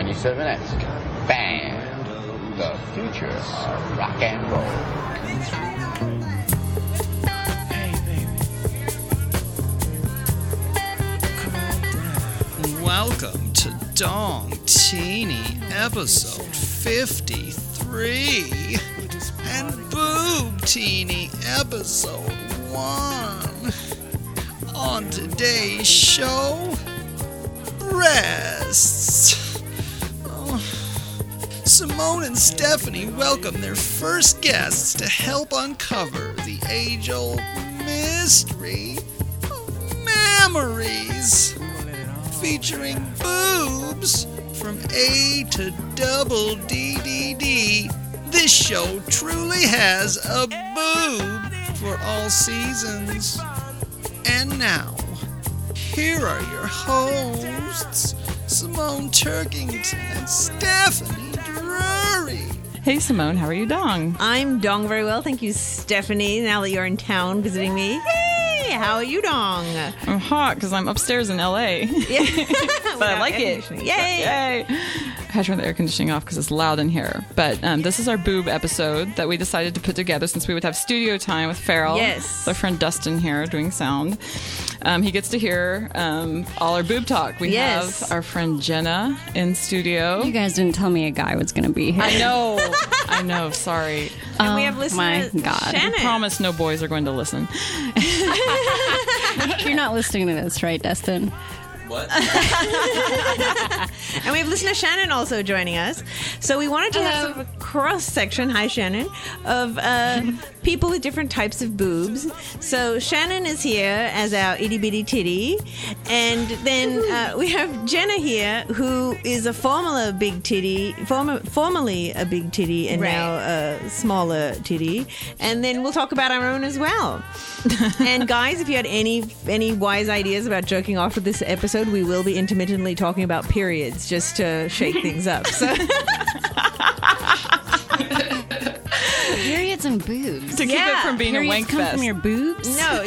97X. Band. The future of rock and roll. Welcome to Dong Teeny episode 53 and Boob Teeny episode 1. On today's show, breasts. Simone and Stephanie welcome their first guests to help uncover the age old mystery of memories featuring boobs from A to double DDD. This show truly has a boob for all seasons. And now, here are your hosts, Simone Turkington and Stephanie Drury. Hey Simone, how are you dong? I'm Dong very well, thank you, Stephanie. Now that you're in town visiting me, hey, how are you, Dong? I'm hot because I'm upstairs in LA. Yeah, but I like it. Yay! Yay! I had to turn the air conditioning off because it's loud in here. But um, this is our boob episode that we decided to put together since we would have studio time with Farrell. Yes. Our friend Dustin here doing sound. Um, he gets to hear um, all our boob talk. We Yes. have our friend Jenna in studio. You guys didn't tell me a guy was going to be here. I know. I know. Sorry. And we have Oh, my God. Shannon. Promise no boys are going to listen. You're not listening to this, right, Dustin? And we have listener Shannon also joining us. So we wanted to have sort of a cross section, hi Shannon, of uh, people with different types of boobs. So Shannon is here as our itty bitty titty. And then uh, we have Jenna here, who is a former big titty, former, formerly a big titty, and now a smaller titty. And then we'll talk about our own as well. and guys, if you had any any wise ideas about jerking off with this episode, we will be intermittently talking about periods just to shake things up. So Periods and boobs. To keep it from being a Periods wank come fest. from your boobs? no,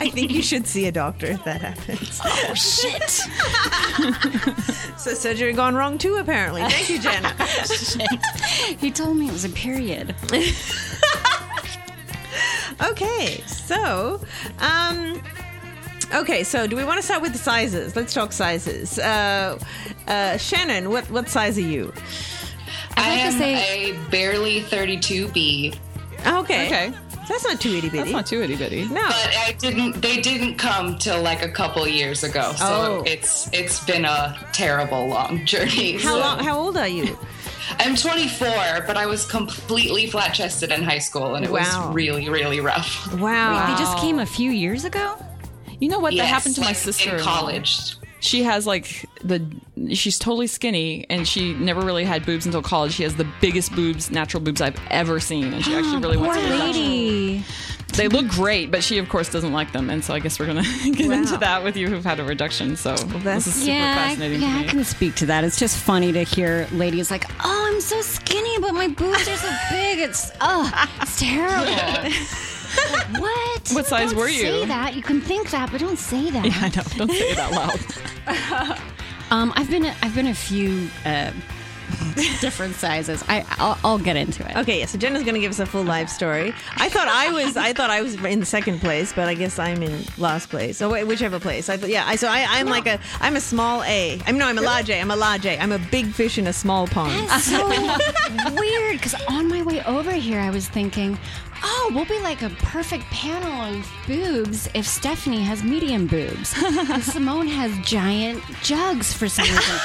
I think you should see a doctor if that happens. Oh, shit. So surgery gone wrong too, apparently. Thank you, Jenna. he told me it was a period. Okay, so um. Okay, so do we want to start with the sizes? Let's talk sizes. Uh, uh, Shannon, what what size are you? I like to am say- a barely 32B, Okay, Okay. that's not too itty bitty. That's not too itty bitty. no, but I didn't. They didn't come till like a couple years ago, so Oh. it's it's been a terrible long journey. how So- long? How old are you? I'm 24, but I was completely flat chested in high school, and it Wow. was really really rough. Wow. They just came a few years ago? You know what? that happened to my sister in college. She has like the she's totally skinny and she never really had boobs until college. She has the biggest boobs, natural boobs I've ever seen, and she actually really wants to lady. They look great, but she of course doesn't like them, and so I guess we're gonna get Wow. into that with you who've had a reduction. So this is super Yeah, I, fascinating yeah, to I can speak to that. It's just funny to hear ladies like, "Oh, I'm so skinny, but my boobs are so big. It's oh, it's terrible." What? What size Don't were you? Say that. You can think that, but don't say that. Yeah, I know. Don't say it out loud. Um, I've been I've been a few uh, different sizes. I I'll, I'll get into it. Okay, yeah. So Jenna's going to give us a full life story. I thought I was, I thought I was in second place, but I guess I'm in last place. Oh, wait, whichever place. I yeah. I, so I, I'm like a, I'm a small A. I'm no, I'm a large A. I'm a large A. I'm a big fish in a small pond. That's so weird because on my way over here, I was thinking, oh, we'll be like a perfect panel of boobs if Stephanie has medium boobs. and Simone has giant jugs for some reason.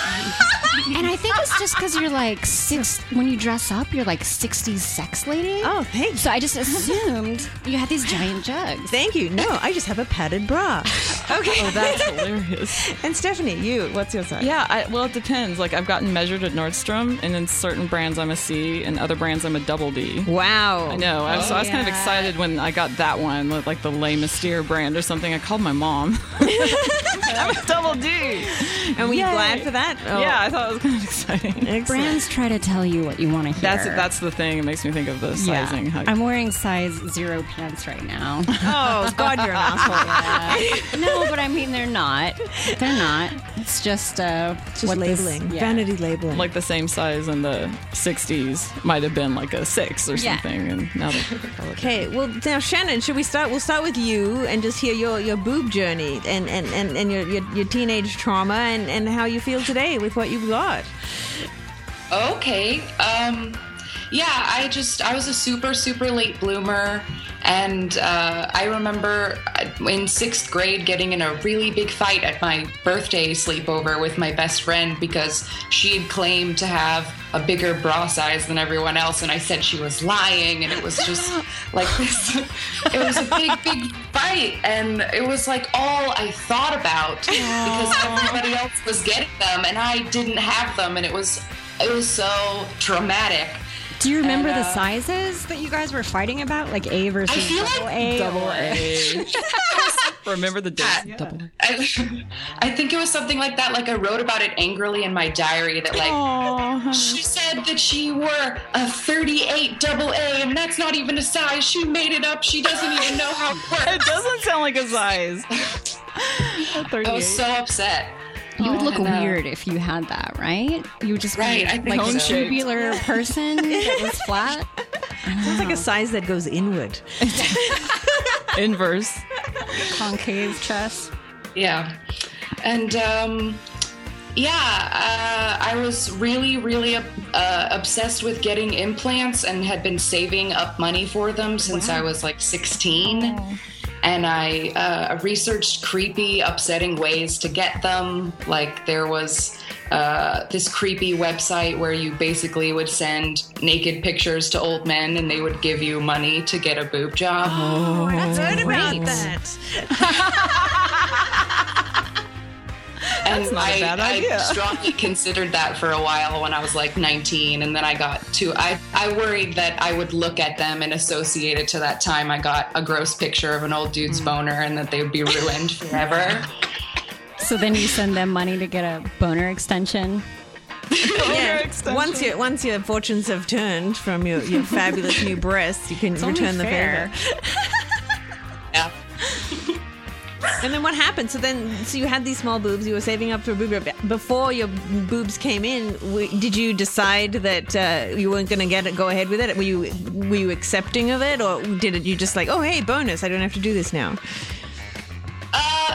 and I think it's just because you're like six, when you dress up, you're like 60s sex lady. Oh, thanks. So I just assumed you had these giant jugs. Thank you. No, I just have a padded bra. Okay. Oh, that's hilarious. and Stephanie, you, what's your size? Yeah, I, well, it depends. Like I've gotten measured at Nordstrom, and in certain brands I'm a C, and other brands I'm a double D. Wow. I know. I was, so I was kind of excited when I got that one, like like the Le Mystere brand or something. I called my mom. I'm a double D. And were you Yay. glad for that? Oh, Yeah, I thought it was kind of exciting. Excellent. Brands try to tell you what you want to hear. That's that's the thing. It makes me think of the sizing. How- I'm wearing size zero pants right now. Oh, God, you're an asshole. no, but I mean they're not. They're not. It's just uh, Just what this- labeling, yeah. vanity labeling. Like the same size in the 60s might have been like a six or Yeah. something. And now they. Okay, well now Shannon, should we start? We'll start with you and just hear your, your boob journey and, and, and, and your, your, your teenage trauma and, and how you feel today with what you've got. Okay. Um, yeah, I just I was a super super late bloomer, and uh, I remember in sixth grade getting in a really big fight at my birthday sleepover with my best friend because she had claimed to have a bigger bra size than everyone else, and I said she was lying, and it was just like this. It was a big big fight, and it was like all I thought about because everybody else was getting them, and I didn't have them, and it was it was so traumatic. Do you remember And, the uh, sizes that you guys were fighting about, like A versus I feel like double A? Double or- A. Remember the date? Yeah. Double A. I, I think it was something like that. Like I wrote about it angrily in my diary that like she said that she wore a 38 double A and that's not even a size. She made it up. She doesn't even know how it It doesn't sound like a size. I was so upset. You would look And, uh, weird if you had that, right? You would just Right, be I think like so. a tubular person that was flat. Sounds like a size that goes inward. Inverse. concave chest. Yeah. And um, yeah, uh, I was really, really uh, obsessed with getting implants and had been saving up money for them since I was like 16. And I uh, researched creepy, upsetting ways to get them. Like there was uh, this creepy website where you basically would send naked pictures to old men and they would give you money to get a boob job. Oh, I've heard about Great. that. and not a I, bad I strongly considered that for a while when I was like 19, and then I got to I I worried that I would look at them and associate it to that time I got a gross picture of an old dude's Mm. boner, and that they would be ruined forever. So then you send them money to get a boner extension. Yeah. extension. Once your once your fortunes have turned from your, your fabulous new breasts, you can only return the favor. yeah. And then what happened? So then, so you had these small boobs. You were saving up for a boob job. Before your boobs came in, w- did you decide that uh, you weren't going to get it? Go ahead with it. Were you were you accepting of it, or did it? You just like, oh hey, bonus! I don't have to do this now.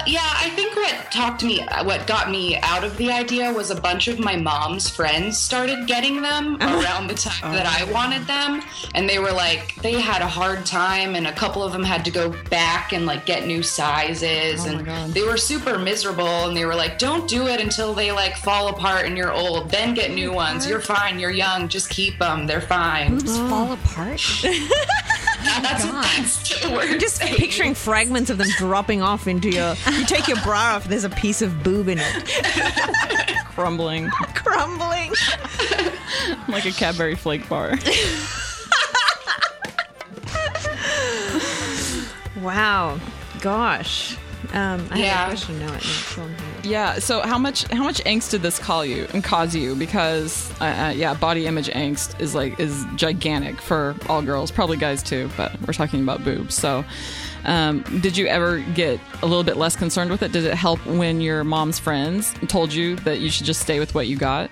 Yeah, I think what talked me, what got me out of the idea was a bunch of my mom's friends started getting them around the time that I wanted them, and they were like, they had a hard time, and a couple of them had to go back and like get new sizes, and they were super miserable, and they were like, don't do it until they like fall apart and you're old, then get new ones. You're fine, you're young, just keep them, they're fine. Boobs oh. fall apart. That's what that's the word. Just picturing fragments of them dropping off into your. You take your bra off. There's a piece of boob in it, Crumbling crumbling. like a Cadbury flake bar. Wow, gosh. Um, I have Yeah. a question now. It makes one. Yeah. So how much how much angst did this call you and cause you? Because uh, uh, yeah, body image angst is like is gigantic for all girls, probably guys too. But we're talking about boobs. So, um, did you ever get a little bit less concerned with it? Did it help when your mom's friends told you that you should just stay with what you got?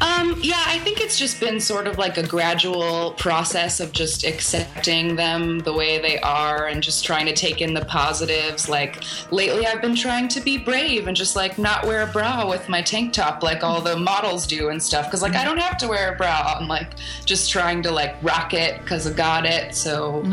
Um, yeah, I think it's just been sort of like a gradual process of just accepting them the way they are and just trying to take in the positives. Like lately, I've been trying to be brave and just like not wear a bra with my tank top like all the models do and stuff. Cause like I don't have to wear a bra. I'm like just trying to like rock it because I got it. So,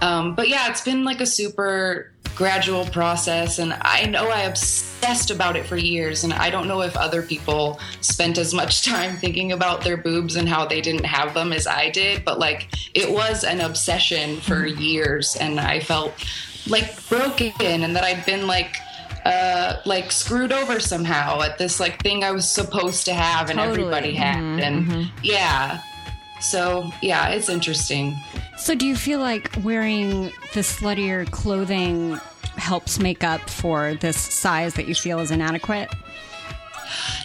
um, but yeah, it's been like a super gradual process and i know i obsessed about it for years and i don't know if other people spent as much time thinking about their boobs and how they didn't have them as i did but like it was an obsession for mm-hmm. years and i felt like broken and that i'd been like uh, like screwed over somehow at this like thing I was supposed to have and Totally. everybody had mm-hmm. and mm-hmm. yeah. So yeah it's interesting So do you feel like wearing the sluttier clothing helps make up for this size that you feel is inadequate?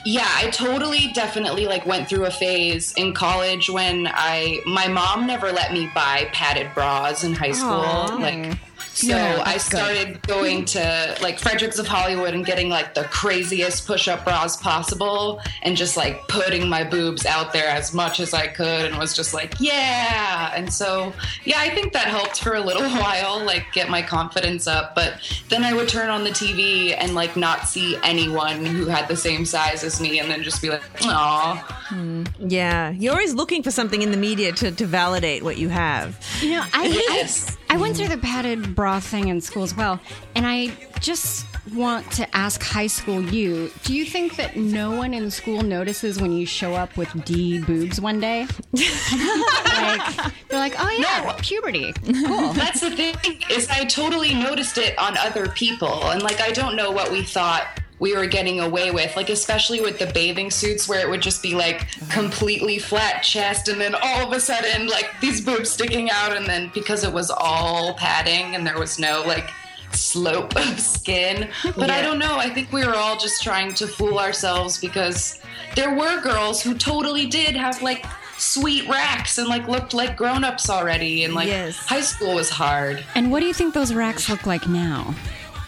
Yeah, I totally definitely like went through a phase in college when I my mom never let me buy padded bras in high school. Aw. Like So No, no, I that's good. started going to like Fredericks of Hollywood and getting like the craziest push-up bras possible, and just like putting my boobs out there as much as I could, and was just like, yeah. And so yeah, I think that helped for a little while, like get my confidence up. But then I would turn on the TV and like not see anyone who had the same size as me, and then just be like, aw. Hmm. Yeah, you're always looking for something in the media to, to validate what you have. You know, I, Yes. I I went through the padded bra thing in school as well, and I just want to ask high school you: Do you think that no one in school notices when you show up with D boobs one day? like they're like, oh yeah, No. puberty, cool. That's the thing is I totally noticed it on other people and like I don't know what we thought we were getting away with like especially with the bathing suits where it would just be like completely flat chest and then all of a sudden like these boobs sticking out and then because it was all padding and there was no like slope of skin but I don't know I think we were all just trying to fool ourselves because there were girls who totally did have like sweet racks and like looked like grown-ups already and like Yes. high school was hard And what do you think those racks look like now?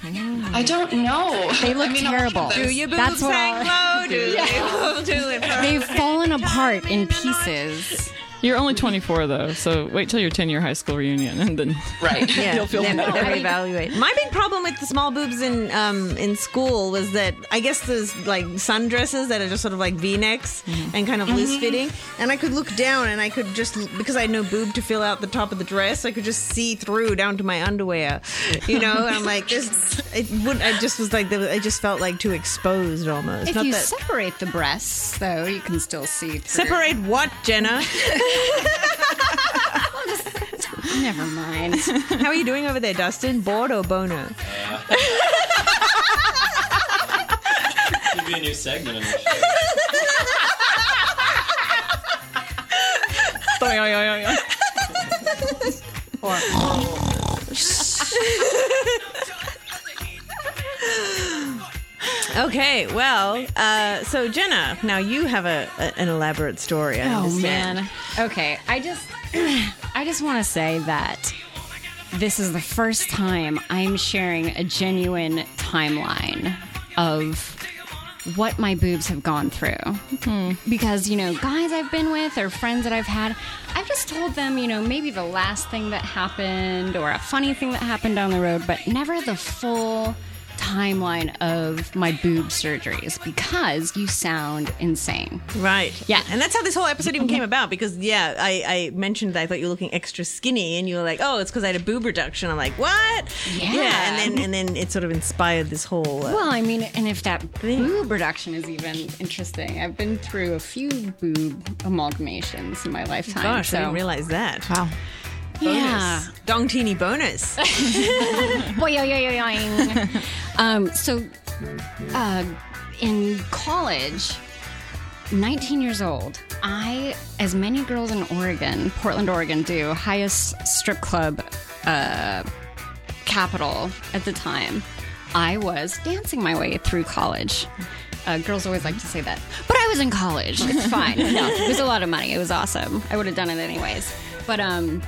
I don't know. They look I mean, a lot of terrible. Do your boobs That's what hang low? Do they do it? They've fallen apart in pieces. You're only 24 though, so wait till your 10 year high school reunion and then Right. Yeah, You'll feel then, better. then evaluate. My big problem with the small boobs in um, in school was that I guess there's like sundresses that are just sort of like V necks and kind of loose fitting, and I could look down and I could just because I had no boob to fill out the top of the dress, I could just see through down to my underwear, you know. And I'm like, this, it would. I just was like, I just felt like too exposed almost. If Not you that separate the breasts, though, you can still see. Through. separate what, Jenna? Never mind. How are you doing over there, Dustin? Bored or boner? Could be a new segment in the show. Okay, well, uh, so Jenna, now you have a, a an elaborate story. I Oh understand. man. Okay, I just I just want to say that this is the first time I'm sharing a genuine timeline of what my boobs have gone through. Because, you know, guys I've been with or friends that I've had, I've just told them, you know, maybe the last thing that happened or a funny thing that happened down the road, but never the full timeline of my boob surgeries because you sound insane. Right. Yeah. And that's how this whole episode even came about because, yeah, I, I mentioned that I thought you were looking extra skinny and you were like, oh, it's because I had a boob reduction. I'm like, what? Yeah. and then and then it sort of inspired this whole. Uh, Well, I mean, and if that boob reduction is even interesting, I've been through a few boob amalgamations in my lifetime. gosh, so I didn't realize that. Wow. Yeah. Dong teeny bonus. Boing. um, so, uh, in college, 19 years old, I, as many girls in Oregon, Portland, Oregon, do, highest strip club uh, capital at the time, I was dancing my way through college. Uh, girls always like to say that. But I was in college. It's fine. No, it was a lot of money. It was awesome. I would have done it anyways. But um,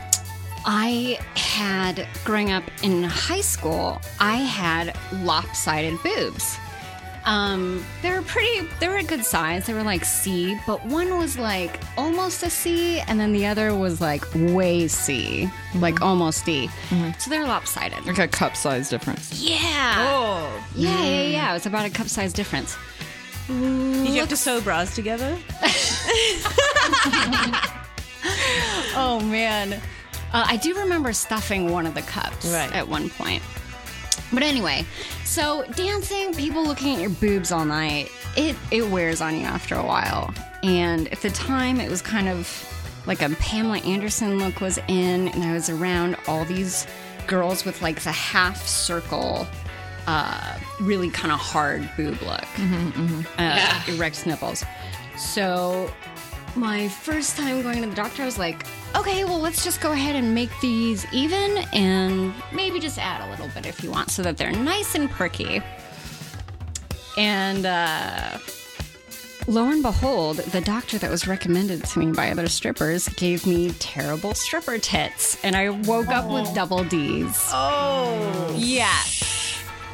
I had, growing up in high school, I had lopsided boobs. Um, they were pretty, they were a good size. They were like C, but one was like almost a C, and then the other was like way C, like mm-hmm. almost D. Mm-hmm. So they're lopsided. like a cup size difference. Yeah. oh. Yeah, yeah, mm. yeah. It was about a cup size difference. Did you have to sew bras together? Oh man, uh, I do remember stuffing one of the cups Right. at one point. But anyway, so dancing, people looking at your boobs all night, it it wears on you after a while. And at the time, it was kind of like a Pamela Anderson look was in, and I was around all these girls with like the half circle, uh, really kind of hard boob look, uh, erect nipples. So my first time going to the doctor, I was like, okay, well, let's just go ahead and make these even and maybe just add a little bit if you want so that they're nice and perky. And uh, lo and behold, the doctor that was recommended to me by other strippers gave me terrible stripper tits, and I woke up with double D's. Oh. Yeah.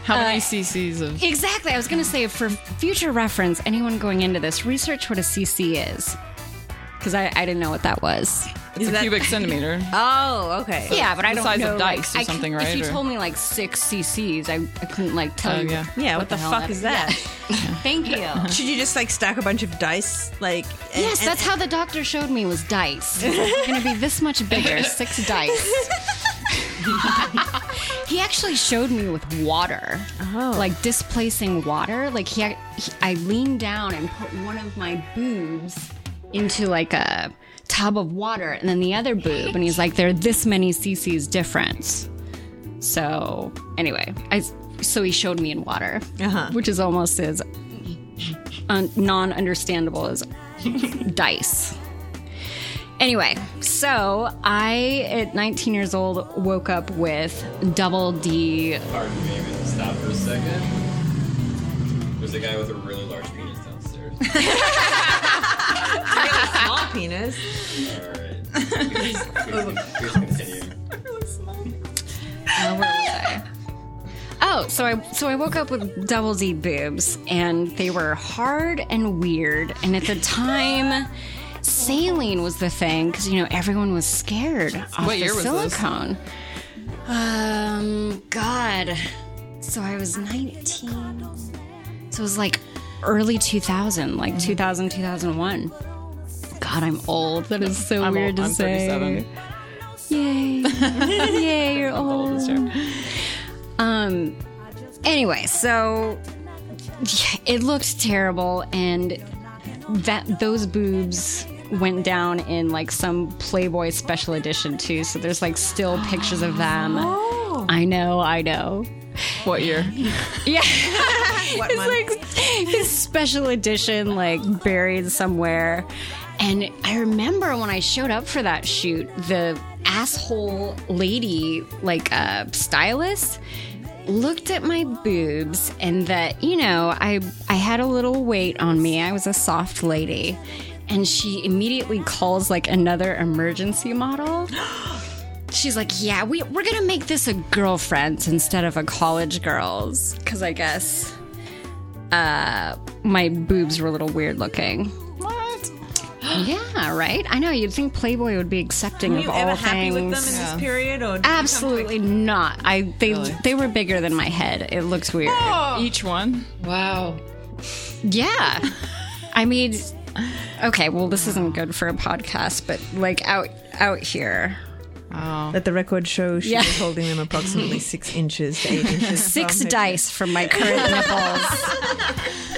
How many Uh, cc's of? Exactly. I was going to say, for future reference, anyone going into this, research what a CC is. Because I, I didn't know what that was. It's a that- cubic centimeter. Oh, okay. yeah, but I the don't size of know. dice like, or I something, cou- right, If you or- told me like six CCs, I, I couldn't like tell Oh, you. yeah. Yeah, what, the, hell fuck that- is that? Thank you. Should you just like stack a bunch of dice? Like and- Yes, and- that's how the doctor showed me was dice. It's going to be this much bigger, six dice. he actually showed me with water, Oh. like displacing water. Like he, he, I leaned down and put one of my boobs into like a tub of water, and then the other boob, and he's like, "They're this many cc's difference." So anyway, I so he showed me in water, Uh-huh. which is almost as un- non-understandable as dice. Anyway, so I, at 19 years old, woke up with double D. Pardon me, but stop for a second. There's a guy with a really large penis downstairs. penis. Alright. Please, please, please. Uh, where was I? Oh, so I so I woke up with double D boobs, and they were hard and weird. And at the time, saline was the thing because you know everyone was scared off What the year was this? silicone. Um, God. So I was 19. So it was like early 2000, like 2000, 2001. God, I'm old. That is so I'm weird old. to I'm say. 37. Yay. Yay, you're old. Um anyway, so yeah, it looked terrible and that those boobs went down in like some Playboy special edition too. So there's like still pictures of them. Oh. I know, I know. What year? Yeah. What it's month? like his special edition, like buried somewhere. And I remember when I showed up for that shoot, the asshole lady, like uh, stylist, looked at my boobs and that you know I I had a little weight on me. I was a soft lady. And she immediately calls like another emergency model. She's like, "Yeah, we we're gonna make this a girlfriends instead of a college girls, because I guess uh my boobs were a little weird looking." What? Yeah, right. I know you'd think Playboy would be accepting Were of you all ever things. happy with them in this period, or did you come to, like- Absolutely not. I they they were bigger than my head. It looks weird. Oh! Each one? Wow. Yeah. I mean, okay. Well, this isn't good for a podcast, but like out out here, oh. Let the record show she Yeah. was holding them approximately six inches to eight inches. six from her dice from my current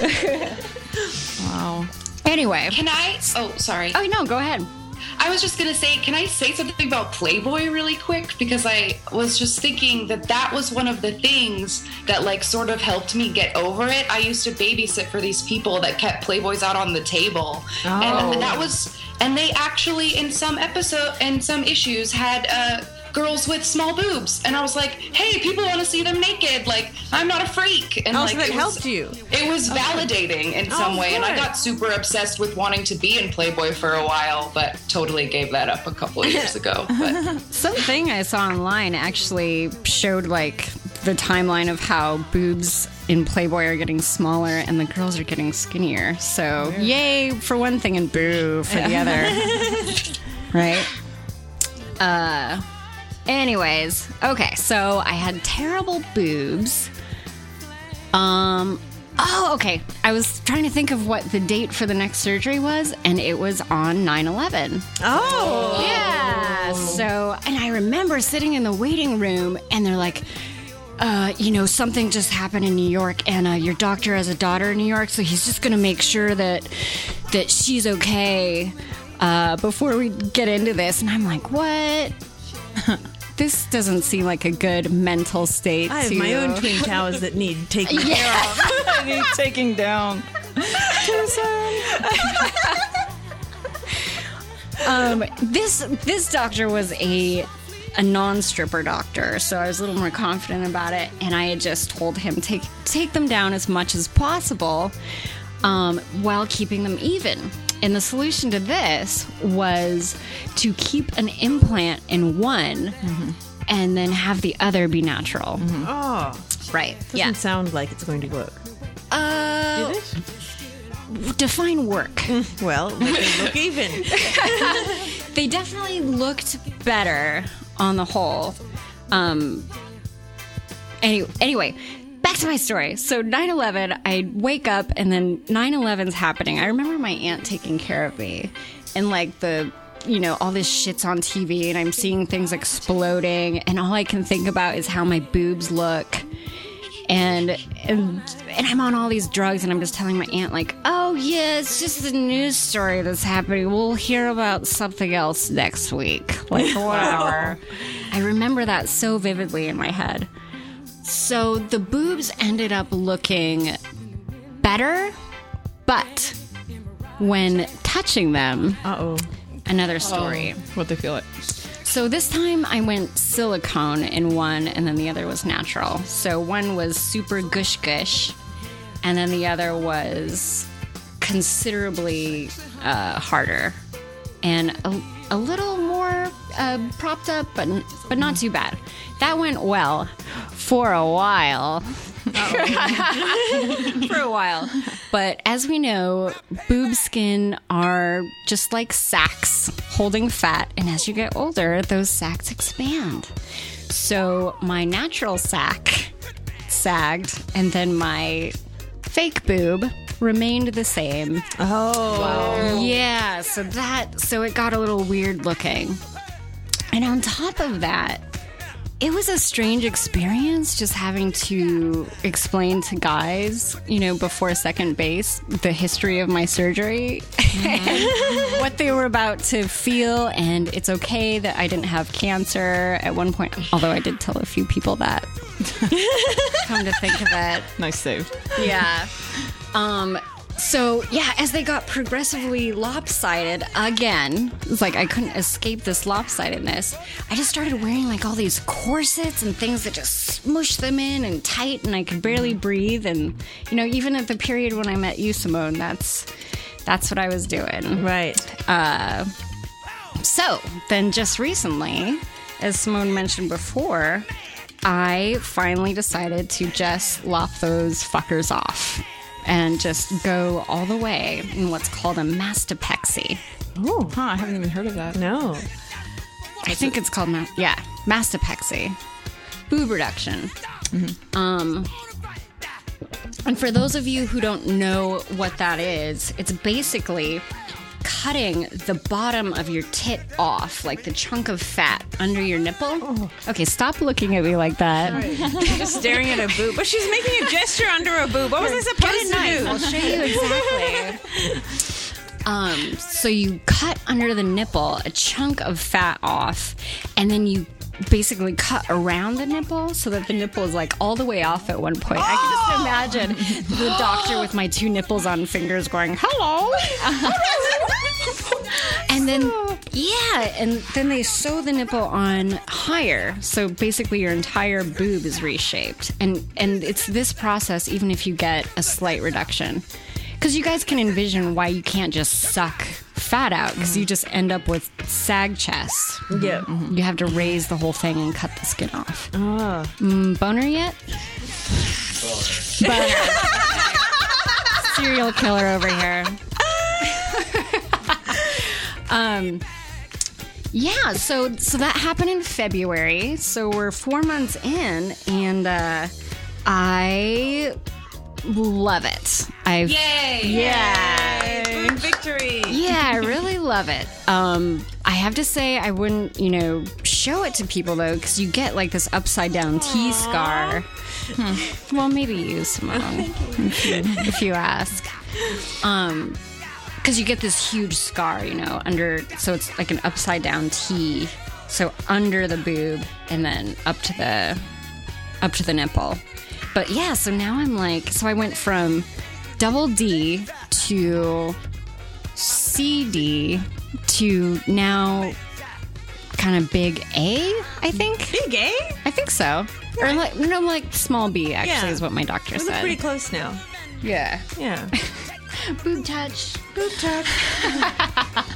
nipples. Wow. Anyway. Can I? Oh, sorry. Oh no, go ahead. I was just gonna say, can I say something about Playboy really quick? Because I was just thinking that that was one of the things that like sort of helped me get over it. I used to babysit for these people that kept Playboys out on the table, and that was, and they actually in some episode and some issues had uh, girls with small boobs, and I was like, hey, people want to see them naked. Like I'm not a freak, and Oh, like so that it was- helped you. it was validating in some Oh, way, and I got super obsessed with wanting to be in Playboy for a while, but totally gave that up a couple of years ago. But Something I saw online actually showed like the timeline of how boobs in Playboy are getting smaller and the girls are getting skinnier. So yay for one thing and boo for the other. right? Uh anyways, okay, so I had terrible boobs. Um Oh, okay. I was trying to think of what the date for the next surgery was, and it was on 9 11. Oh, Yeah. So, and I remember sitting in the waiting room, and they're like, uh, you know, something just happened in New York, and uh, your doctor has a daughter in New York, so he's just gonna make sure that that she's okay uh, before we get into this. And I'm like, what? this doesn't seem like a good mental state. I have to my own twin towers that need taking care Yeah. of. I need taking down. um, this this doctor was a a non-stripper doctor, so I was a little more confident about it, and I had just told him take take them down as much as possible. um, while keeping them even. And the solution to this was to keep an implant in one and then have the other be natural. Oh, Right. doesn't Yeah. sound like it's going to work. Uh, define work. Well, make it look even. they definitely looked better on the whole. Um. Any, anyway, back to my story. So 9/11, I wake up and then 9/11's happening. I remember my aunt taking care of me, and like the. You know, all this shit's on TV, and I'm seeing things exploding, and all I can think about is how my boobs look and and and I'm on all these drugs, and I'm just telling my aunt like, "Oh yeah, it's just a news story that's happening. We'll hear about something else next week, like whatever." I remember that so vividly in my head. So the boobs ended up looking better, but when touching them, Uh oh. another story. What they feel like. So this time I went silicone in one, and then the other was natural. So one was super gush gush, and then the other was considerably uh, harder and a, a little more uh, propped up, but but not too bad. That went well for a while. for a while. But as we know, boob skin are just like sacks holding fat, and as you get older, those sacks expand. So my natural sack sagged, and then my fake boob remained the same. Oh. Yeah, so that so it got a little weird looking. And on top of that, it was a strange experience just having to explain to guys, you know, before second base, the history of my surgery and what they were about to feel. And it's okay that I didn't have cancer at one point, although I did tell a few people that. Come to think of it. Nice save. Yeah. Um so yeah, as they got progressively lopsided again, it's like I couldn't escape this lopsidedness. I just started wearing like all these corsets and things that just smush them in and tight, and I could barely mm-hmm. breathe. And you know, even at the period when I met you, Simone, that's that's what I was doing. Right. Uh, so then, just recently, as Simone mentioned before, I finally decided to just lop those fuckers off and just go all the way in what's called a mastopexy. Oh. Huh, I haven't even heard of that. No. I think it's called, ma- yeah, mastopexy. Boob reduction. Um, and for those of you who don't know what that is, it's basically cutting the bottom of your tit off, like the chunk of fat under your nipple. Okay, stop looking at me like that. Just staring at a boob. But she's making a gesture under a boob. What was I supposed to do? I'll show you exactly. um, so you cut under the nipple a chunk of fat off, and then you basically cut around the nipple so that the nipple is like all the way off at one point. I can just imagine the doctor with my two nipples on fingers going, "Hello." and then yeah, and then they sew the nipple on higher. So basically your entire boob is reshaped. And and it's this process even if you get a slight reduction. Cuz you guys can envision why you can't just suck fat out cuz you just end up with sag chest. Yeah. You have to raise the whole thing and cut the skin off. Mm, boner yet? Boner. Serial killer over here. Um, yeah, so so that happened in February. So we're four months in, and uh, I love it. I've Yay! yeah. Boob victory. Yeah, I really love it. Um, I have to say, I wouldn't, you know, show it to people though, because you get like this upside down T scar. Hmm. Well, maybe you, Simone, if, you, if you ask. Um, because you get this huge scar, you know, under. So it's like an upside down T. So under the boob, and then up to the up to the nipple. But yeah, so now I'm like, so I went from double D to CD to now kind of big A, I think. Big A? I think so. Or like no, like small B actually Yeah. is what my doctor We look said. pretty close now. yeah. Yeah. Boob touch. Boob touch.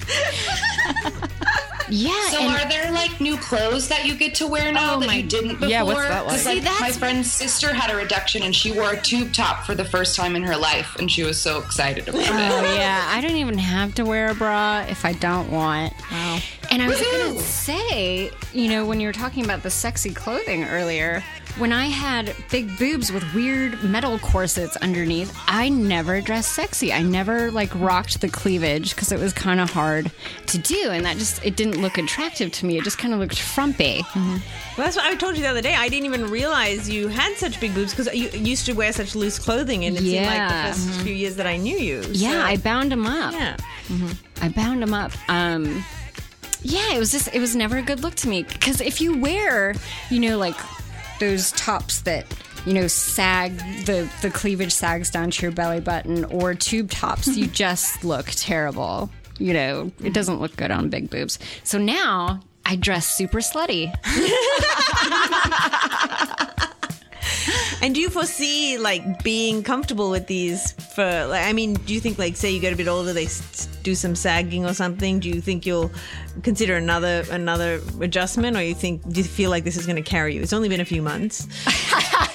Yeah. So and- are there like new clothes that you get to wear now Oh that my- you didn't before? Yeah, what's that like? 'Cause, See, that's- my friend's sister had a reduction and she wore a tube top for the first time in her life and she was so excited about it. Oh yeah, I don't even have to wear a bra if I don't want. Wow. And I was gonna say, you know, when you were talking about the sexy clothing earlier, when I had big boobs with weird metal corsets underneath, I never dressed sexy. I never like rocked the cleavage because it was kind of hard to do, and that just it didn't look attractive to me. It just kind of looked frumpy. Mm-hmm. Well, that's what I told you the other day. I didn't even realize you had such big boobs because you used to wear such loose clothing, and it seemed like the 1st mm-hmm. few years that I knew you. Yeah, I bound them up. yeah. Mm-hmm. I bound them up. Um, yeah, it was just it was never a good look to me because if you wear, you know, like those tops that you know sag the the cleavage sags down to your belly button or tube tops, you just look terrible. You know, it doesn't look good on big boobs. So now I dress super slutty. And do you foresee like being comfortable with these for? Like, I mean, do you think like say you get a bit older, they s- do some sagging or something? Do you think you'll consider another another adjustment, or you think do you feel like this is going to carry you? It's only been a few months.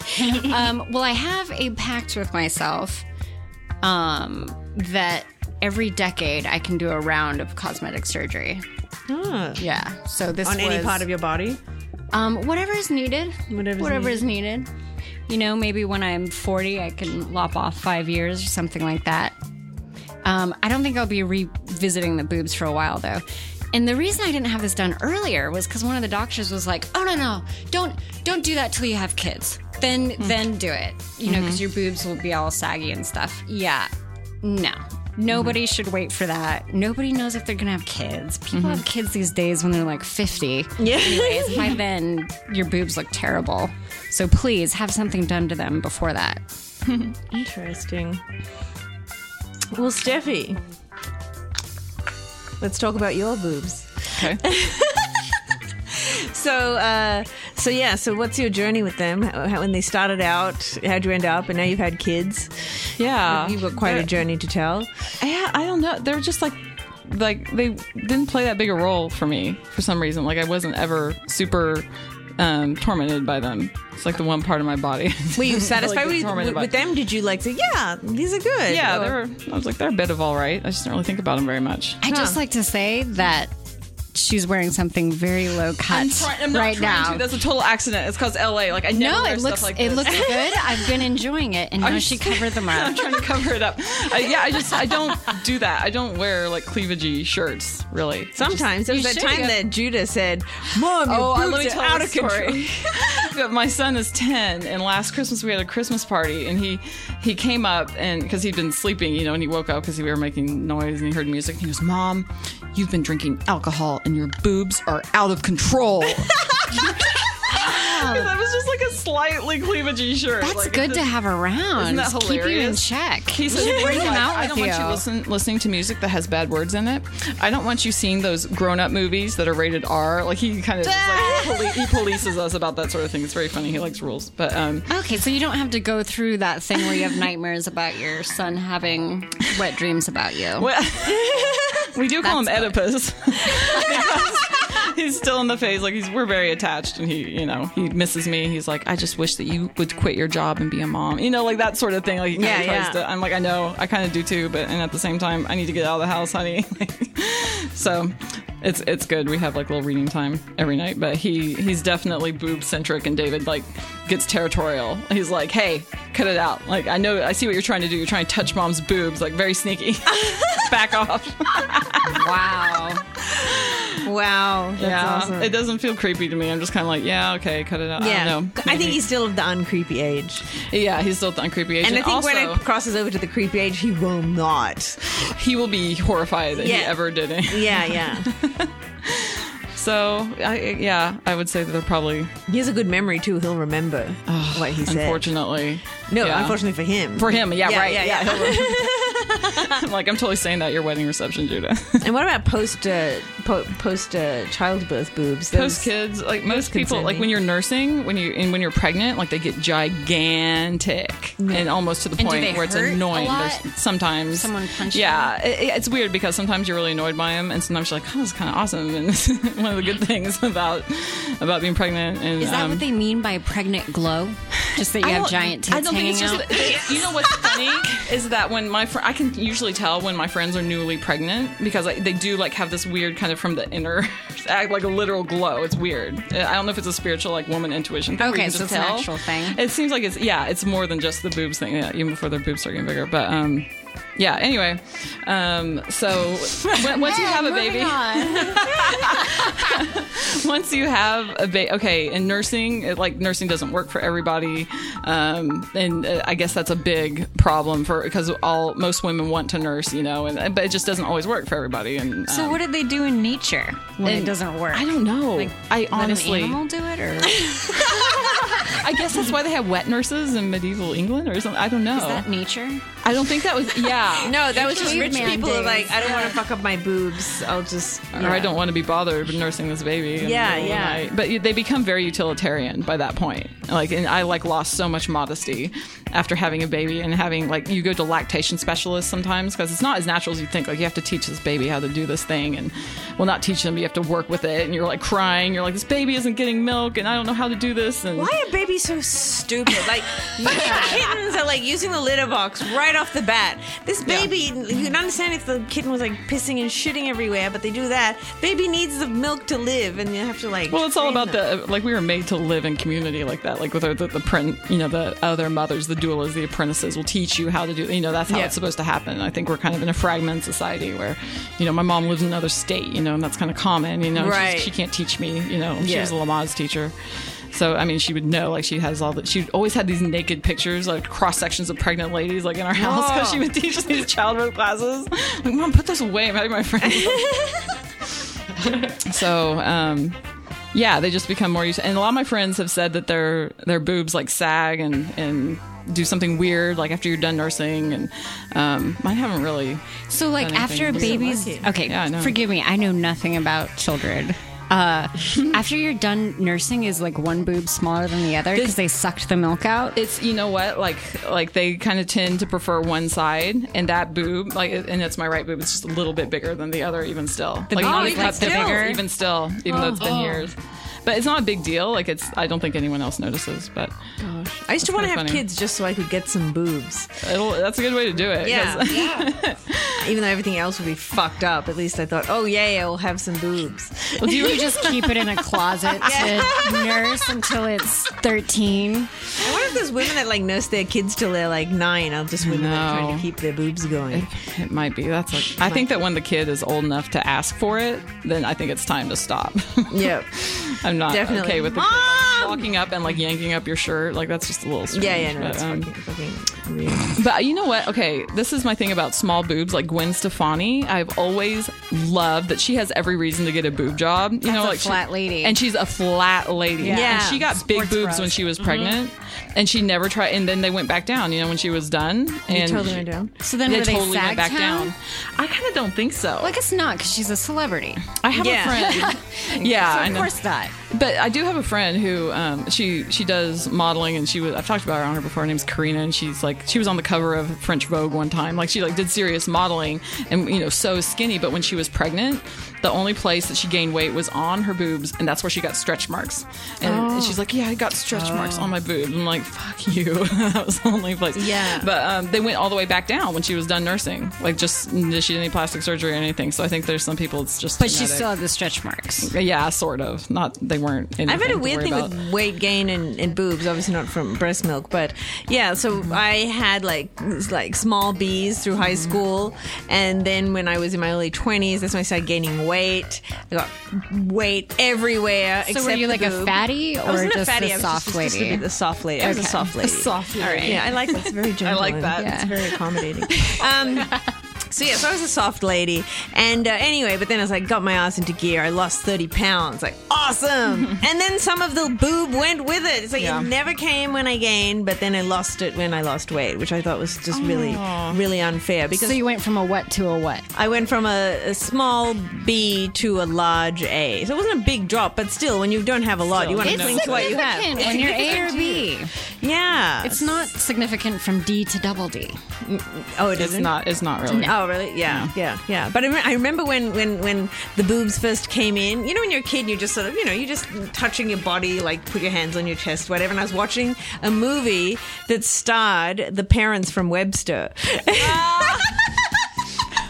Um, well, I have a pact with myself um, that every decade I can do a round of cosmetic surgery. Ah. Yeah. So this on any part of your body. Um, whatever is needed. Whatever's whatever is needed. You know, maybe when I'm 40, I can lop off five years or something like that. Um, I don't think I'll be revisiting the boobs for a while though. And the reason I didn't have this done earlier was because one of the doctors was like, "Oh no, no, don't don't do that till you have kids. Then hmm. then do it. You know, because mm-hmm. your boobs will be all saggy and stuff." Yeah, no. Nobody mm-hmm. should wait for that. Nobody knows if they're gonna have kids. People mm-hmm. have kids these days when they're like 50. Yeah. Anyways, by then your boobs look terrible. So please have something done to them before that. Interesting. Well, Steffi, let's talk about your boobs. Okay. So, uh, so yeah. So, what's your journey with them? How, when they started out, how'd you end up, and now you've had kids? Yeah. You've got quite a journey to tell. Yeah, I don't know. They're just like like they didn't play that big a role for me for some reason. Like I wasn't ever super um, tormented by them. It's like the one part of my body. Were you Like, satisfied with, with, with them? Did you like say, yeah, these are good? Yeah, Or- they were. I was like, they're a bit of all right. I just don't really think about them very much. I just like to say that she's wearing something very low cut I'm, try- I'm not right now. to. That's a total accident. It's cause LA. Like I never no, wear it stuff looks like it looks good. I've been enjoying it, and now she covered them up. I'm trying to cover it up. Uh, yeah, I just I don't do that. I don't wear like cleavagey shirts really. Sometimes there was You that time go- that Judah said, "Mom, your Oh, boobs let me are tell out of control." story. My son is ten, and last Christmas we had a Christmas party, and he he came up and because he'd been sleeping, you know, and he woke up because we were making noise and he heard music. And he goes, "Mom, you've been drinking alcohol, and your boobs are out of control." That was just like a slightly cleavagey shirt. That's Like, good to have around. Isn't that Keep you in check. He said, bring he's them like, out I don't want you you. listen, listening to music that has bad words in it. I don't want you seeing those grown-up movies that are rated R. Like he kind of like, poli- he polices us about that sort of thing. It's very funny. He likes rules, but um, Okay, so you don't have to go through that thing where you have nightmares about your son having wet dreams about you. well, we do call him That's good. Oedipus he's still in the phase. Like he's we're very attached, and he you know he misses me. He's like, I just wish that you would quit your job and be a mom. You know, like that sort of thing. Like he Yeah, tries yeah. to. I'm like, I know, I kind of do too, but and at the same time, I need to get out of the house, honey. so. It's it's good. We have like little reading time every night, but he he's definitely boob centric, and David like gets territorial. He's like, "Hey, cut it out! Like I know, I see what you're trying to do. You're trying to touch mom's boobs, like very sneaky. Back off." Wow. Wow, that's yeah, awesome. it doesn't feel creepy to me. I'm just kind of like, yeah, okay, cut it out. yeah, I. I think he's still of the uncreepy age, yeah, he's still at the uncreepy age, and I think also, when it crosses over to the creepy age, he will not. he will be horrified that he ever did it. Yeah, yeah. So, I, yeah, I would say that they're probably, he has a good memory too. He'll remember what he said. unfortunately, No, yeah. unfortunately for him. for him, yeah, Yeah, right, yeah, yeah. yeah. like I'm totally saying that at your wedding reception, Judah. And what about post uh, po- post uh, childbirth boobs? Those- Post kids, like most concern people, like when you're nursing, when you and when you're pregnant, like they get gigantic and almost to the And do point they where it's hurt a annoying. lot? There's sometimes Someone punch Yeah, it, it's weird because sometimes you're really annoyed by them, and sometimes you're like, "Oh, this is kind of awesome." And one of the good things about about being pregnant. And Is that um, what they mean by a pregnant glow? Just that you I have giant tits I don't think it's just out? that- you know what's funny is that when my friend I can usually tell when my friends are newly pregnant because like, they do like have this weird kind of from the inner act like a literal glow. It's weird. I don't know if it's a spiritual like woman intuition. Thing Okay, so it's an actual thing. It seems like it's yeah, it's more than just the boobs thing. Yeah, even before their boobs start getting bigger. But um, yeah. Anyway, um, so once you have a baby, once you have a baby, okay, in nursing, it, like nursing doesn't work for everybody, um, and uh, I guess that's a big problem for because all most women want to nurse, you know, and but it just doesn't always work for everybody. And So um, what did they do in nature when it doesn't work? I don't know. Like, I honestly, an animal do it, or I guess that's why they have wet nurses in medieval England or something. I don't know. is that nature? I don't think that was. Yeah. No, that was just rich Caveman people who are like. I don't want to fuck up my boobs. I'll just. or I don't want to be bothered with nursing this baby. Yeah, middle of the yeah. But they become very utilitarian by that point. Like, and I like lost so much modesty after having a baby and having like you go to lactation specialists sometimes because it's not as natural as you think. Like you have to teach this baby how to do this thing, and well, not teach them. You have to work with it, and you're like crying. You're like, this baby isn't getting milk, and I don't know how to do this. And Why are babies so stupid? Like kittens are like using the litter box right off the bat. This baby, you can understand if the kitten was like pissing and shitting everywhere, but they do that. Baby needs the milk to live, and you have to like. Well, it's all about them. the like we were made to live in community like that. Like with our, the the print, you know, the other mothers, the doulas, the apprentices will teach you how to do. You know, that's how Yeah. it's supposed to happen. I think we're kind of in a fragmented society where, you know, my mom lives in another state, you know, and that's kind of common. You know, Right. she can't teach me. You know, she Yeah. was a Lamaze teacher. So I mean, she would know. Like she has all that. She always had these naked pictures, like cross sections of pregnant ladies, like in our house, because she would teach these childbirth classes. Like, mom, put this away. I'm having my friends. so um yeah they just become more used and a lot of my friends have said that their their boobs like sag and and do something weird like after you're done nursing and um mine haven't really So, like, after a baby's. Okay, Yeah, forgive me. I know nothing about children. Uh, after you're done nursing, is like one boob smaller than the other? Because they sucked the milk out? it's you know what? Like like they kind of tend to prefer one side and that boob like and it's my right boob it's just a little bit bigger than the other even still. Like boob not is, even like, still? bigger even still even though it's been years but it's not a big deal like it's i don't think anyone else notices but gosh, I used to want to have funny. kids just so I could get some boobs. it'll that's a good way to do it Yeah. 'cause- Even though everything else would be fucked up, at least I thought, oh yeah, yeah, we'll have some boobs. Well, do you just keep it in a closet to nurse until it's 13? I wonder if there's women that like nurse their kids till they're like nine. I'll just women that are trying to keep their boobs going. It might be. That's like. I think that when the kid is old enough to ask for it, then I think it's time to stop. Yeah. I'm not Definitely. okay with the like, walking up and like yanking up your shirt. Like that's just a little. Strange. Yeah, yeah, no, but, um, fucking, fucking weird. but you know what? Okay, this is my thing about small boobs. Like Gwen Stefani, I've always loved that she has every reason to get a boob job. You know, a like she- flat lady. and she's a flat lady. Yeah. and she got big boobs when she was pregnant, and she never tried. And then they went back down. You know, when she was done, and totally she- went down. So then they were they totally went back down. I kind of don't think so. Well, I guess not because she's a celebrity. I have Yeah. a friend. yeah, So of course not. But I do have a friend who um, she she does modeling, and she was I've talked about her on her before. Her name's Karina, and she's like she was on the cover of French Vogue one time. Like she like did serious modeling, and you know so skinny. But when she was pregnant, the only place that she gained weight was on her boobs, and that's where she got stretch marks. And, and she's like, yeah, I got stretch marks on my boobs. I'm like, fuck you. that was the only place. Yeah. But um, they went all the way back down when she was done nursing. Like just she didn't need plastic surgery or anything. So I think there's some people it's just But she still had the stretch marks. Yeah, sort of. Not they weren't. I've had a weird thing about. with weight gain and, and boobs, obviously not from breast milk, but yeah. So I had like like small B's through high school, and then when I was in my early twenties, that's when I started gaining weight. I got weight everywhere. So except were you the like a boob. fatty I or wasn't just a fatty. a I was soft just, just, lady? just the soft lady. I was a soft lady. soft lady. Yeah, I like that. It's very gentle. I like that. and It's very accommodating. Um, So yeah, so I was a soft lady, and uh, anyway, but then as I got my ass into gear, I lost thirty pounds. Like awesome, and then some of the boob went with it. It's like Yeah. it never came when I gained, but then I lost it when I lost weight, which I thought was just really, really unfair because So you went from a what to a what? I went from a, a small B to a large A. So it wasn't a big drop, but still, when you don't have a lot, you want to It's cling to what you have. when you're A or B. Yeah, It's not significant from D to double D. Oh, it It's isn't. not. It's not really. Oh, Oh, really? Yeah, yeah, yeah. But I, rem- I remember when, when, when the boobs first came in. You know, when you're a kid, you're just sort of, you know, you're just touching your body, like put your hands on your chest, whatever. And I was watching a movie that starred the parents from Webster.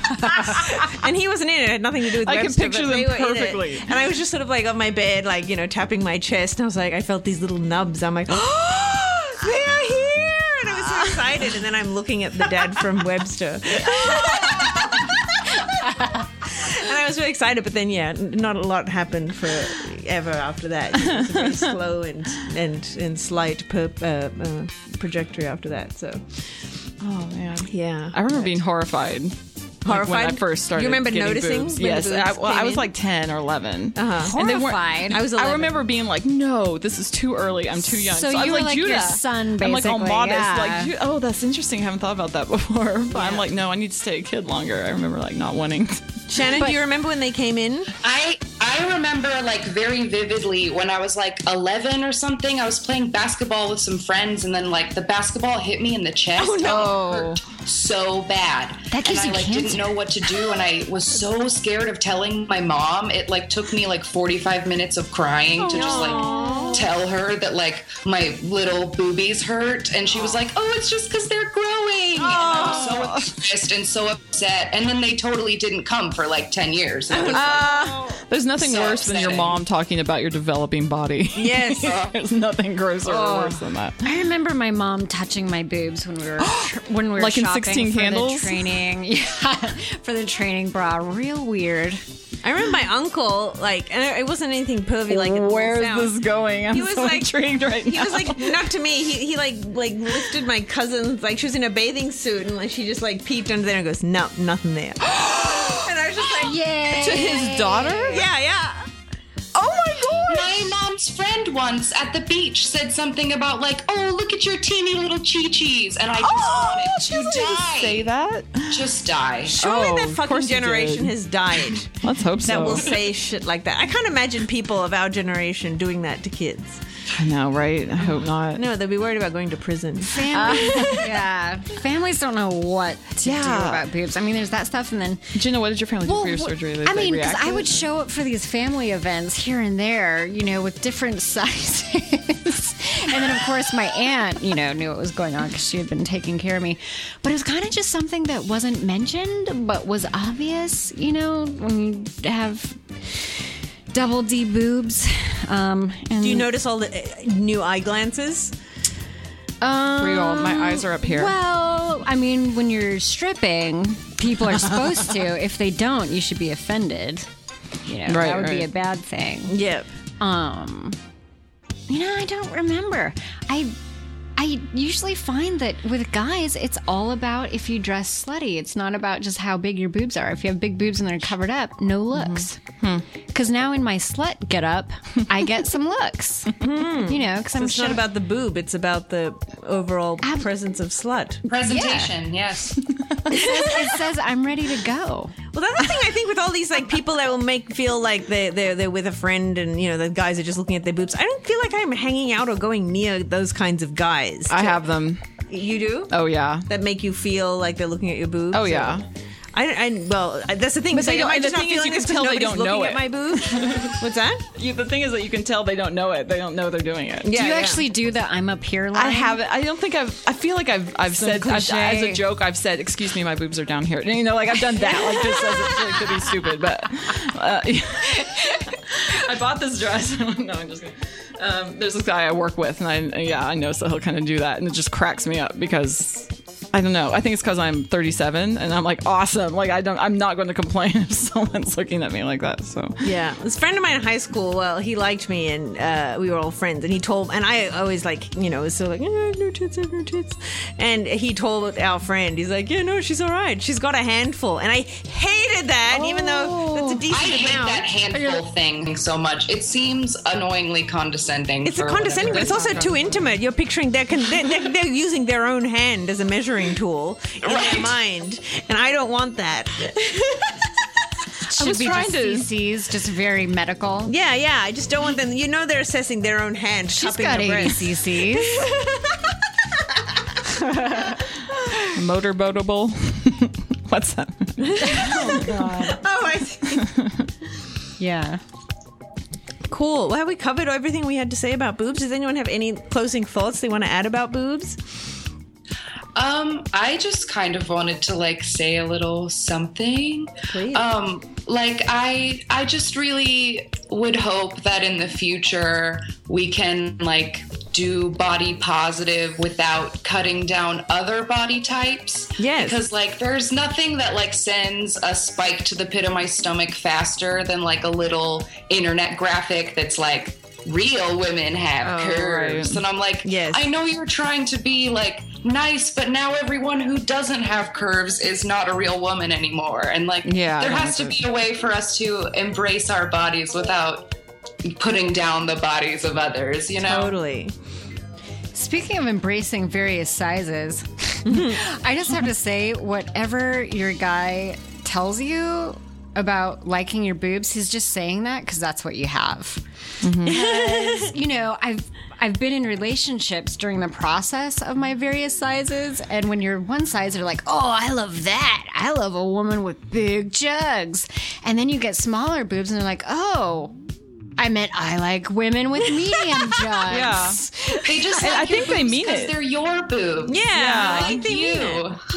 and he wasn't in it. It had nothing to do with I can picture them they were in it. perfectly. And I was just sort of like on my bed, like, you know, tapping my chest. And I was like, I felt these little nubs. I'm like, oh, they are here. And I was so excited. And then I'm looking at the dad from Webster. And I was really excited, but then yeah, not a lot happened for ever after that. It was a very slow and and and slight per, uh, uh, trajectory after that. So Oh man. yeah, I remember being horrified. Like, when I first started. You remember noticing boobs. when Yes, boobs I, well, I was in? like ten or 11 Uh-huh. And they Horrified. I was I remember being like, "No, this is too early. I'm too young." So I you was were like your Judah. son, I'm like all basically, modest, yeah. like, "Oh, that's interesting. I haven't thought about that before." But I'm like, "No, I need to stay a kid longer." I remember like not wanting. Shannon, do you remember when they came in? I I remember like very vividly when I was like 11 or something. I was playing basketball with some friends, and then like the basketball hit me in the chest. Oh no. Hurt so bad. That gives and I you like cancer. didn't know what to do, and I was so scared of telling my mom. It like took me like 45 minutes of crying to just like tell her that like my little boobies hurt, and she was like, "Oh, it's just because they're growing." And I was so embarrassed and so upset, and then they totally didn't come for like 10 years. And was like, uh, There's nothing So worse than your mom talking about your developing body. Yes. There's nothing grosser or oh. worse than that. I remember my mom touching my boobs when we were when we were Like in shopping 16 for Candles? the training. Yeah, for the training bra. Real weird. I remember my uncle, like, and it wasn't anything pervy like Where is this going? I'm He was so like- intrigued right He now. was like, not to me. He, he like like lifted my cousin's like she was in a bathing suit and like she just like peeped under there and goes, no, nothing there. and I was just like, yeah, to his daughter. yeah, yeah. Oh my god! My mom's friend once at the beach said something about like, "Oh, look at your teeny little chi-chis," and I just Oh, wanted to doesn't die. say that. Just die. Surely Oh, that fucking generation has died. Let's hope so. that will say shit like that. I can't imagine people of our generation doing that to kids. I know, right? I hope not. No, they'll be worried about going to prison. Families, uh, yeah. Families don't know what to do about boobs. I mean, there's that stuff, and then Gina, what did your family do for your wh- surgery? Did I mean, because I would it? show up for these family events here and there, you know, with different sizes. and then, of course, my aunt, you know, knew what was going on because she had been taking care of me. But it was kind of just something that wasn't mentioned, but was obvious, you know, when you have double D boobs. Um, and, Do you notice all the uh, new eye glances? Um, For you all, my eyes are up here. Well, I mean, when you're stripping, people are supposed to. If they don't, you should be offended. You know, Right, that would be a bad thing. Yeah. Um, you know, I don't remember. I I usually find that with guys, it's all about if you dress slutty. It's not about just how big your boobs are. If you have big boobs and they're covered up, no looks. Mm-hmm. Hmm. Because now in my slut get up, I get some looks. Mm-hmm. You know, because I'm It's sure not about the boob, it's about the overall Ab- presence of slut. Presentation, yes. it says I'm ready to go. Well, that's the thing I think with all these like people that will make feel like they they're they're with a friend and you know the guys are just looking at their boobs. I don't feel like I'm hanging out or going near those kinds of guys. I have them. You do Oh yeah. that make you feel like they're looking at your boobs. Oh or- yeah. I, I well that's the thing. But they don't- I the just not thing is you this can 'cause tell they don't know looking it. at my boobs? What's that? You, the thing is that you can tell they don't know it. They don't know they're doing it. Yeah, Do you yeah. actually do the I'm up here line? I haven't. I don't think I've. I feel like I've. I've So said I've, cliche. as a joke. I've said, "Excuse me, my boobs are down here." And, You know, like I've done that, like just as it like, to be stupid. But uh, I bought this dress. no, I'm just kidding. Um, there's this guy I work with, and I yeah, I know, so he'll kind of do that, and it just cracks me up because I don't know. I think it's because I'm 37 and I'm like awesome. Like I don't. I'm not going to complain if someone's looking at me like that. So Yeah, this friend of mine in high school. Well, he liked me, and uh, we were all friends. And he told, and I always like, you know, was so like, eh, no tits, no tits. And he told our friend, he's like, yeah, no, she's all right. She's got a handful, and I hated that, even though that's a I decent I hate amount. that handful thing so much. It seems annoyingly condescending. It's a condescending, but it's also too intimate. You're picturing they're, con- they're, they're, they're using their own hand as a measuring tool in their Right. mind, and I don't want that. Should was be trying just to- CCs, just very medical. yeah, yeah. I just don't want them. You know, they're assessing their own hand. She's cupping got her 80 breast. CCs. motorboatable. What's that? Oh, I see. yeah. Cool. Well, have we covered everything we had to say about boobs? Does anyone have any closing thoughts they want to add about boobs? Um, I just kind of wanted to like say a little something. Please. Um, like I I just really would hope that in the future we can like do body positive without cutting down other body types. Yes. Because like there's nothing that like sends a spike to the pit of my stomach faster than like a little internet graphic that's like real women have Oh, curves. right. And I'm like, Yes. I know you're trying to be like nice, but now everyone who doesn't have curves is not a real woman anymore. And like, Yeah, there has to be a way for us to embrace our bodies without putting down the bodies of others, you know? Totally. Speaking of embracing various sizes, I just have to say, whatever your guy tells you about liking your boobs, he's just saying that because that's what you have. Because, mm-hmm. you know, I've I've been in relationships during the process of my various sizes, and when you're one size, they're like, "Oh, I love that. I love a woman with big jugs," and then you get smaller boobs, and they're like, "Oh." I meant I like women with medium jugs. Yeah. They just I- like I your think they mean mean 'cause it. They're your boobs. Yeah, I like think they you. mean it.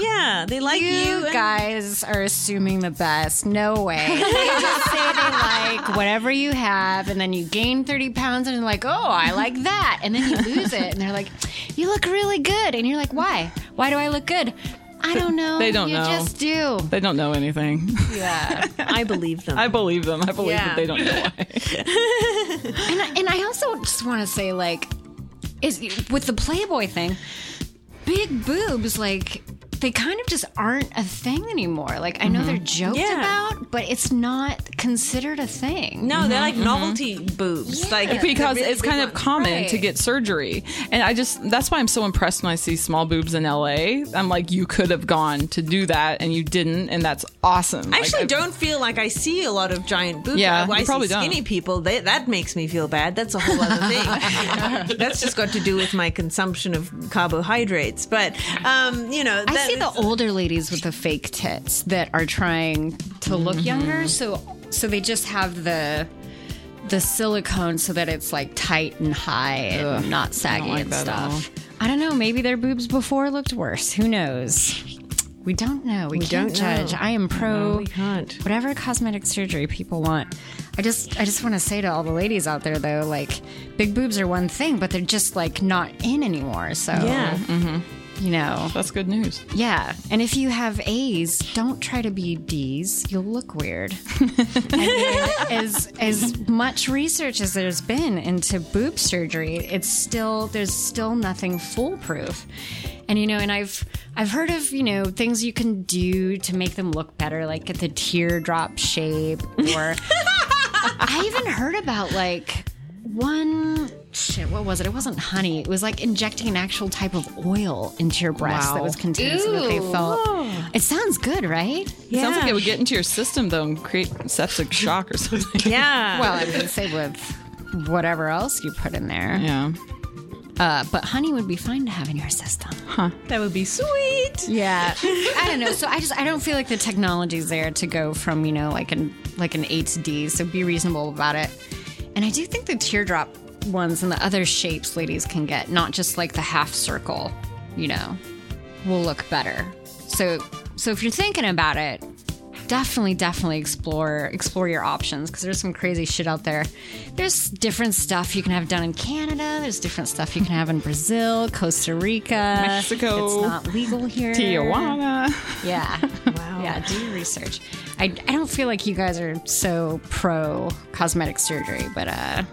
Yeah, they like you. You and- guys are assuming the best. No way. They just say they like whatever you have, and then you gain 30 pounds, and you're like, oh, I like that. And then you lose it, and they're like, you look really good. And you're like, why? Why do I look good? I don't know. They don't you know. just do. They don't know anything. Yeah. I believe them. I believe them. I believe Yeah. that they don't know why. and, I- and I also just want to say, like, is with the Playboy thing, big boobs, like, they kind of just aren't a thing anymore. Like, I know they're joked Yeah. about, but it's not considered a thing. no, they're like novelty boobs. Like because really it's big kind of common Right. to get surgery and i just that's why i'm so impressed when i see small boobs in la i'm like you could have gone to do that and you didn't and that's awesome I actually I- don't feel like I see a lot of giant boobs. Yeah, I you probably see don't. skinny people. They, that makes me feel bad. That's a whole other thing. That's just got to do with my consumption of carbohydrates. But um, you know, that- see the older ladies with the fake tits that are trying to look mm-hmm. younger, so so they just have the the silicone so that it's like tight and high and not saggy like and stuff. I don't know. Maybe their boobs before looked worse. Who knows? We don't know. We, can't don't know. judge. I am pro we can't. whatever cosmetic surgery people want. I just I just want to say to all the ladies out there though, like big boobs are one thing, but they're just like not in anymore. So yeah. Mm-hmm. You know. that's good news Yeah, and if you have A's, don't try to be D's. You'll look weird. As as much research as there's been into boob surgery, it's still there's still nothing foolproof. And you know, and I've I've heard of you know things you can do to make them look better, like get the teardrop shape, or I even heard about like one shit. What was it? It wasn't honey. It was like injecting an actual type of oil into your breast that was contained, so that they Ew. felt. It sounds good, right? Yeah. sounds like it would get into your system though and create septic shock or something Yeah. Well, I mean, say with whatever else you put in there. yeah Uh, but honey would be fine to have in your system. Huh. That would be sweet. Yeah, I don't know. So I just I don't feel like the technology's there to go from you know like an like an A to D. So be reasonable about it. And I do think the teardrop ones and the other shapes ladies can get, not just like the half circle, you know, will look better. So so if you're thinking about it, definitely, definitely explore explore your options because there's some crazy shit out there. There's different stuff you can have done in Canada. There's different stuff you can have in Brazil, Costa Rica, Mexico. It's not legal here. Tijuana. Yeah. Wow. Yeah, do your research. I, I don't feel like you guys are so pro cosmetic surgery, but uh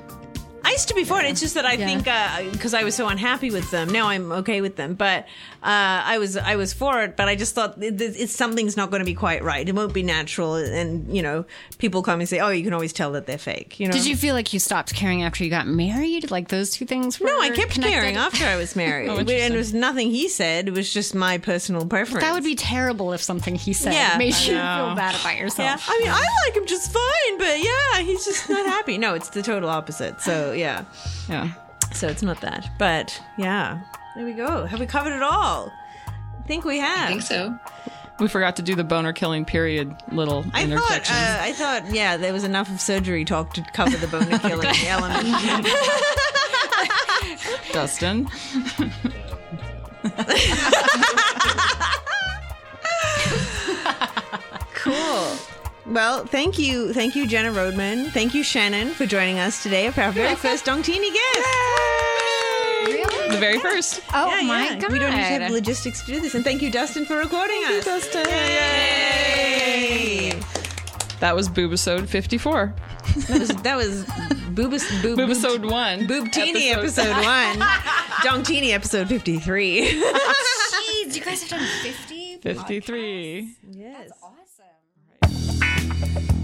I used to be for it. It's just that I Yeah. think because I was so unhappy with them. Now I'm okay with them, but uh, I was I was for it. But I just thought it, it's something's not going to be quite right. It won't be natural, and you know, people come and say, "Oh, you can always tell that they're fake." You know. did you feel like you stopped caring after you got married? Like those two things were No, I kept connected? caring after I was married, Oh, and interesting. it was nothing he said. It was just my personal preference. That would be terrible if something he said Yeah, made I you feel bad about yourself. Yeah, I mean, I like him just fine, but yeah, he's just not happy. No, it's the total opposite. So yeah, Yeah. so it's not that. But yeah, there we go. Have we covered it all? I think we have. I think so. We forgot to do the boner killing period little I thought, uh, I thought, yeah, there was enough of surgery talk to cover the boner killing element. Dustin. cool. Well, thank you, thank you, Jenna Rodman. Thank you, Shannon, for joining us today. Our very first Dongtini guest. Really? The very first. Oh Yeah, my yeah. god. We don't need to have logistics to do this. And thank you, Dustin, for recording us. You, Dustin. Yay! That was Boobisode 54. That was that was Boobus Boob Boobisode 1. Boobtini episode, one. Dongtini episode fifty three. Oh, jeez, you guys have done 50? 53. yes. Awesome. This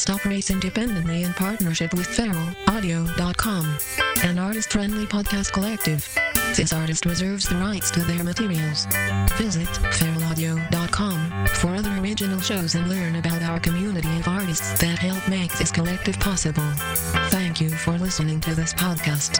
podcast operates independently in partnership with feralaudio.com, an artist-friendly podcast collective. This artist reserves the rights to their materials. Visit feralaudio.com for other original shows and learn about our community of artists that help make this collective possible. Thank you for listening to this podcast.